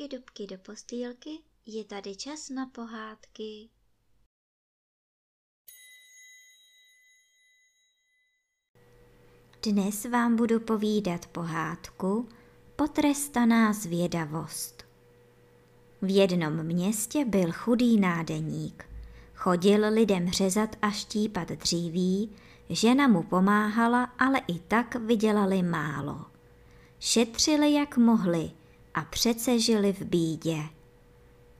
dubky, dubky do postýlky, je tady čas na pohádky. Dnes vám budu povídat pohádku Potrestaná zvědavost. V jednom městě byl chudý nádeník. Chodil lidem řezat a štípat dříví, žena mu pomáhala, ale i tak vydělali málo. Šetřili jak mohli a přece žili v bídě.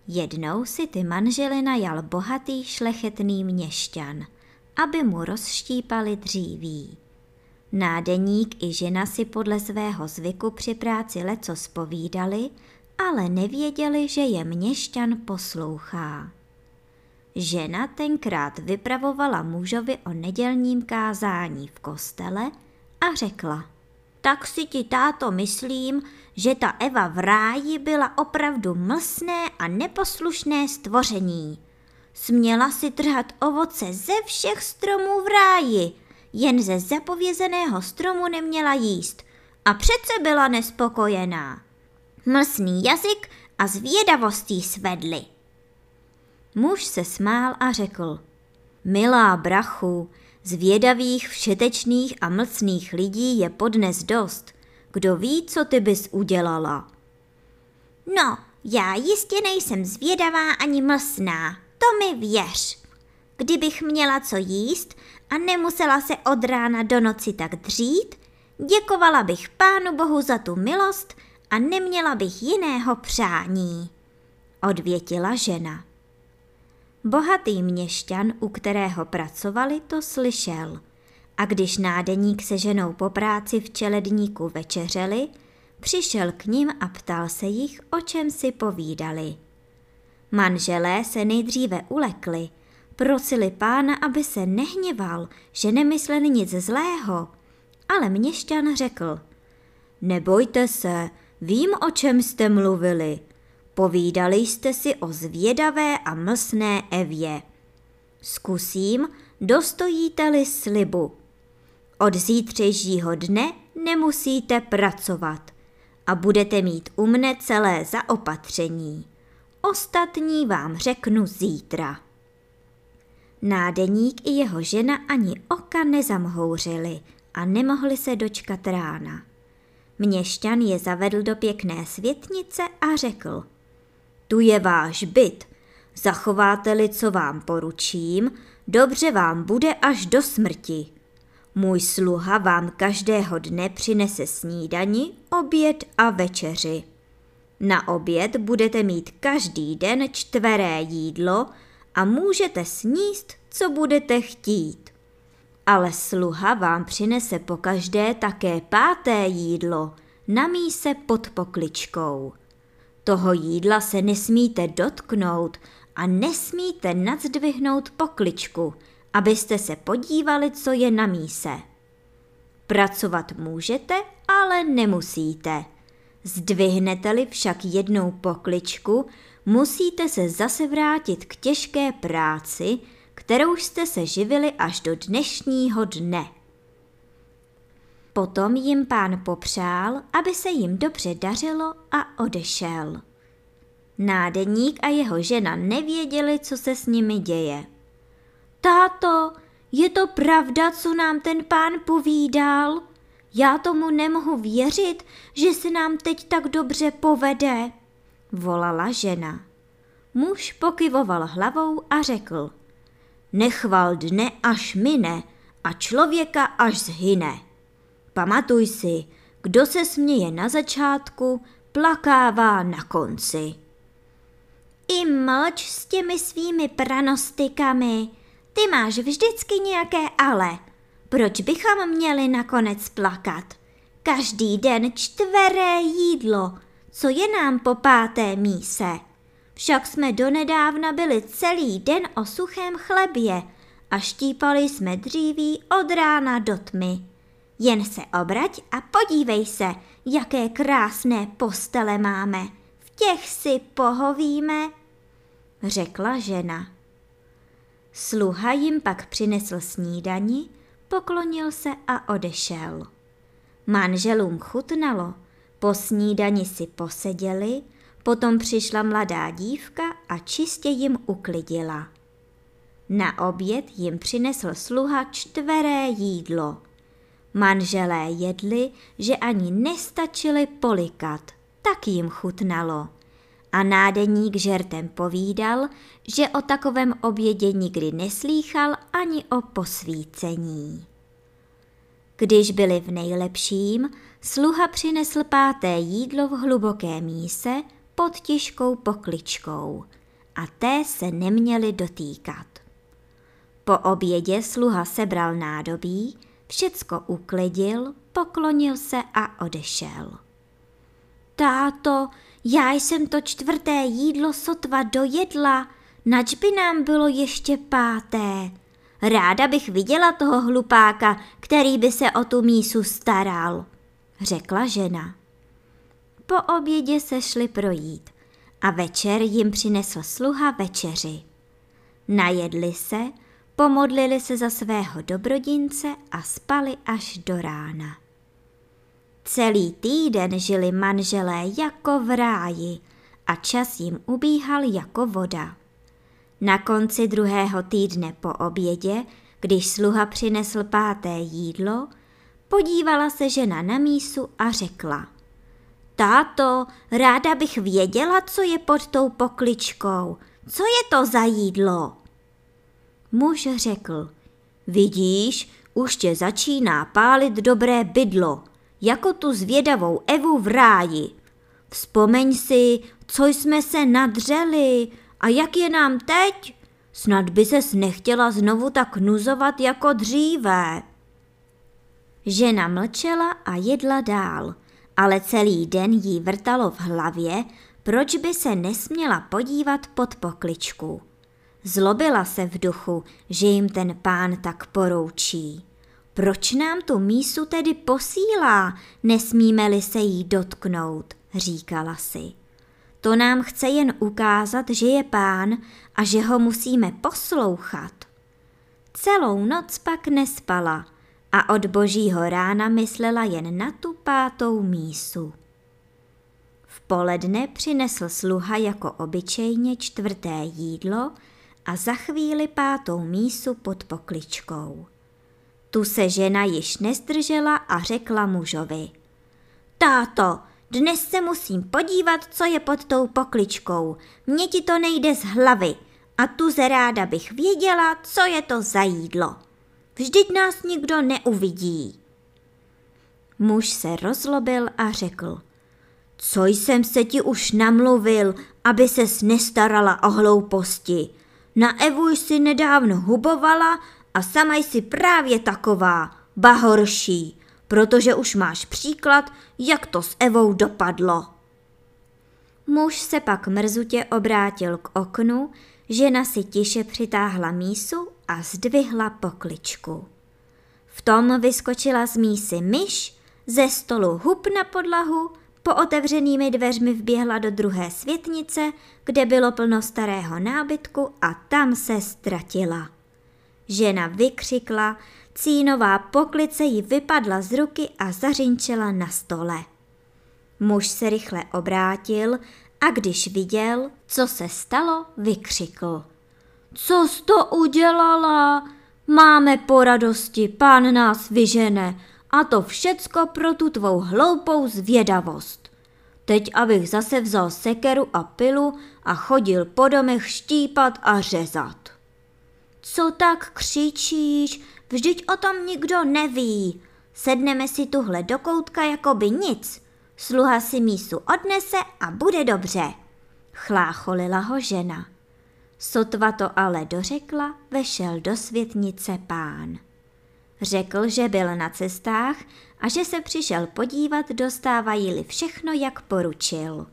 Jednou si ty manžely najal bohatý šlechetný měšťan, aby mu rozštípali dříví. Nádeník i žena si podle svého zvyku při práci leco spovídali, ale nevěděli, že je měšťan poslouchá. Žena tenkrát vypravovala mužovi o nedělním kázání v kostele a řekla – tak si ti táto myslím, že ta Eva v ráji byla opravdu mlsné a neposlušné stvoření. Směla si trhat ovoce ze všech stromů v ráji, jen ze zapovězeného stromu neměla jíst a přece byla nespokojená. Mlsný jazyk a zvědavostí svedli. Muž se smál a řekl, milá brachu, Zvědavých, všetečných a mlcných lidí je podnes dost. Kdo ví, co ty bys udělala? No, já jistě nejsem zvědavá ani mlsná, to mi věř. Kdybych měla co jíst a nemusela se od rána do noci tak dřít, děkovala bych Pánu Bohu za tu milost a neměla bych jiného přání. Odvětila žena. Bohatý měšťan, u kterého pracovali, to slyšel. A když nádeník se ženou po práci v čeledníku večeřeli, přišel k ním a ptal se jich, o čem si povídali. Manželé se nejdříve ulekli, prosili pána, aby se nehněval, že nemysleli nic zlého. Ale měšťan řekl, nebojte se, vím, o čem jste mluvili, Povídali jste si o zvědavé a mlsné Evě. Zkusím, dostojíte-li slibu. Od zítřejšího dne nemusíte pracovat a budete mít u mne celé zaopatření. Ostatní vám řeknu zítra. Nádeník i jeho žena ani oka nezamhouřili a nemohli se dočkat rána. Měšťan je zavedl do pěkné světnice a řekl – tu je váš byt. Zachováte-li, co vám poručím, dobře vám bude až do smrti. Můj sluha vám každého dne přinese snídani, oběd a večeři. Na oběd budete mít každý den čtveré jídlo a můžete sníst, co budete chtít. Ale sluha vám přinese po každé také páté jídlo, na míse pod pokličkou. Toho jídla se nesmíte dotknout a nesmíte nadzdvihnout pokličku, abyste se podívali, co je na míse. Pracovat můžete, ale nemusíte. Zdvihnete-li však jednou pokličku, musíte se zase vrátit k těžké práci, kterou jste se živili až do dnešního dne. Potom jim pán popřál, aby se jim dobře dařilo a odešel. Nádeník a jeho žena nevěděli, co se s nimi děje. Táto, je to pravda, co nám ten pán povídal? Já tomu nemohu věřit, že se nám teď tak dobře povede, volala žena. Muž pokyvoval hlavou a řekl, nechval dne až mine a člověka až zhyne. Pamatuj si, kdo se směje na začátku, plakává na konci. I mlč s těmi svými pranostikami. Ty máš vždycky nějaké ale. Proč bychom měli nakonec plakat? Každý den čtveré jídlo. Co je nám po páté míse? Však jsme donedávna byli celý den o suchém chlebě a štípali jsme dříví od rána do tmy. Jen se obrať a podívej se, jaké krásné postele máme. V těch si pohovíme, řekla žena. Sluha jim pak přinesl snídani, poklonil se a odešel. Manželům chutnalo, po snídani si poseděli, Potom přišla mladá dívka a čistě jim uklidila. Na oběd jim přinesl sluha čtveré jídlo. Manželé jedli, že ani nestačili polikat, tak jim chutnalo. A nádeník žertem povídal, že o takovém obědě nikdy neslýchal ani o posvícení. Když byli v nejlepším, sluha přinesl páté jídlo v hluboké míse pod těžkou pokličkou a té se neměli dotýkat. Po obědě sluha sebral nádobí, všecko uklidil, poklonil se a odešel. Táto, já jsem to čtvrté jídlo sotva dojedla, nač by nám bylo ještě páté. Ráda bych viděla toho hlupáka, který by se o tu mísu staral, řekla žena. Po obědě se šli projít a večer jim přinesl sluha večeři. Najedli se, pomodlili se za svého dobrodince a spali až do rána. Celý týden žili manželé jako v ráji a čas jim ubíhal jako voda. Na konci druhého týdne po obědě, když sluha přinesl páté jídlo, podívala se žena na mísu a řekla – Táto, ráda bych věděla, co je pod tou pokličkou. Co je to za jídlo? Muž řekl, vidíš, už tě začíná pálit dobré bydlo, jako tu zvědavou Evu v ráji. Vzpomeň si, co jsme se nadřeli a jak je nám teď? Snad by ses nechtěla znovu tak nuzovat jako dříve. Žena mlčela a jedla dál – ale celý den jí vrtalo v hlavě, proč by se nesměla podívat pod pokličku. Zlobila se v duchu, že jim ten pán tak poroučí. Proč nám tu mísu tedy posílá, nesmíme-li se jí dotknout, říkala si. To nám chce jen ukázat, že je pán a že ho musíme poslouchat. Celou noc pak nespala – a od božího rána myslela jen na tu pátou mísu. V poledne přinesl sluha jako obyčejně čtvrté jídlo a za chvíli pátou mísu pod pokličkou. Tu se žena již nezdržela a řekla mužovi. Táto, dnes se musím podívat, co je pod tou pokličkou. Mně ti to nejde z hlavy a tu ze ráda bych věděla, co je to za jídlo. Vždyť nás nikdo neuvidí. Muž se rozlobil a řekl, co jsem se ti už namluvil, aby ses nestarala o hlouposti. Na Evu jsi nedávno hubovala a sama jsi právě taková, bahorší, protože už máš příklad, jak to s Evou dopadlo. Muž se pak mrzutě obrátil k oknu, žena si tiše přitáhla mísu a zdvihla pokličku. V tom vyskočila z mísy myš, ze stolu hup na podlahu, po otevřenými dveřmi vběhla do druhé světnice, kde bylo plno starého nábytku a tam se ztratila. Žena vykřikla, cínová poklice jí vypadla z ruky a zařinčela na stole. Muž se rychle obrátil a když viděl, co se stalo, vykřikl. Co jsi to udělala? Máme po radosti, pán nás vyžene a to všecko pro tu tvou hloupou zvědavost. Teď abych zase vzal sekeru a pilu a chodil po domech štípat a řezat. Co tak křičíš? Vždyť o tom nikdo neví. Sedneme si tuhle do koutka jako by nic. Sluha si mísu odnese a bude dobře. Chlácholila ho žena. Sotva to ale dořekla, vešel do světnice pán. Řekl, že byl na cestách a že se přišel podívat, dostávají-li všechno, jak poručil.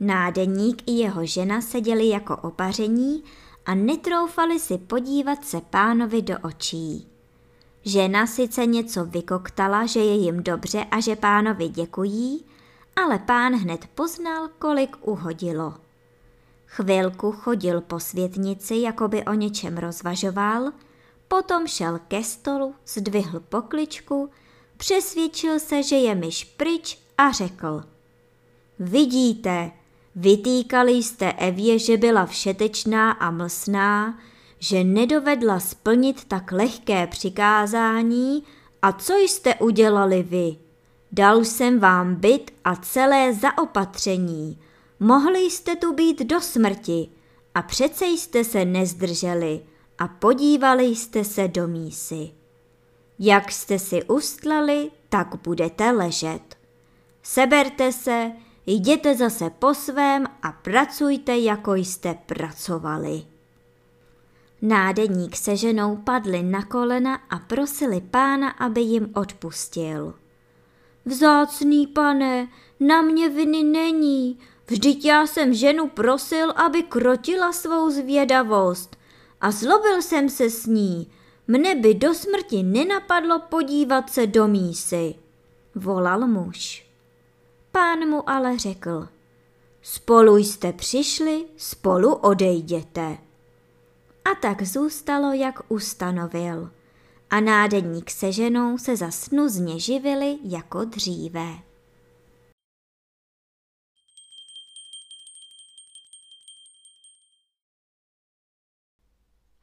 Nádeník i jeho žena seděli jako opaření a netroufali si podívat se pánovi do očí. Žena sice něco vykoktala, že je jim dobře a že pánovi děkují, ale pán hned poznal, kolik uhodilo. Chvilku chodil po světnici, jako by o něčem rozvažoval, potom šel ke stolu, zdvihl pokličku, přesvědčil se, že je myš pryč a řekl. Vidíte, Vytýkali jste Evě, že byla všetečná a mlsná, že nedovedla splnit tak lehké přikázání a co jste udělali vy? Dal jsem vám byt a celé zaopatření. Mohli jste tu být do smrti a přece jste se nezdrželi a podívali jste se do mísy. Jak jste si ustlali, tak budete ležet. Seberte se, jděte zase po svém a pracujte, jako jste pracovali. Nádeník se ženou padli na kolena a prosili pána, aby jim odpustil. Vzácný pane, na mě viny není, vždyť já jsem ženu prosil, aby krotila svou zvědavost a zlobil jsem se s ní, mne by do smrti nenapadlo podívat se do mísy, volal muž. Pán mu ale řekl, spolu jste přišli, spolu odejděte. A tak zůstalo, jak ustanovil. A nádeník se ženou se za snuzně živili jako dříve.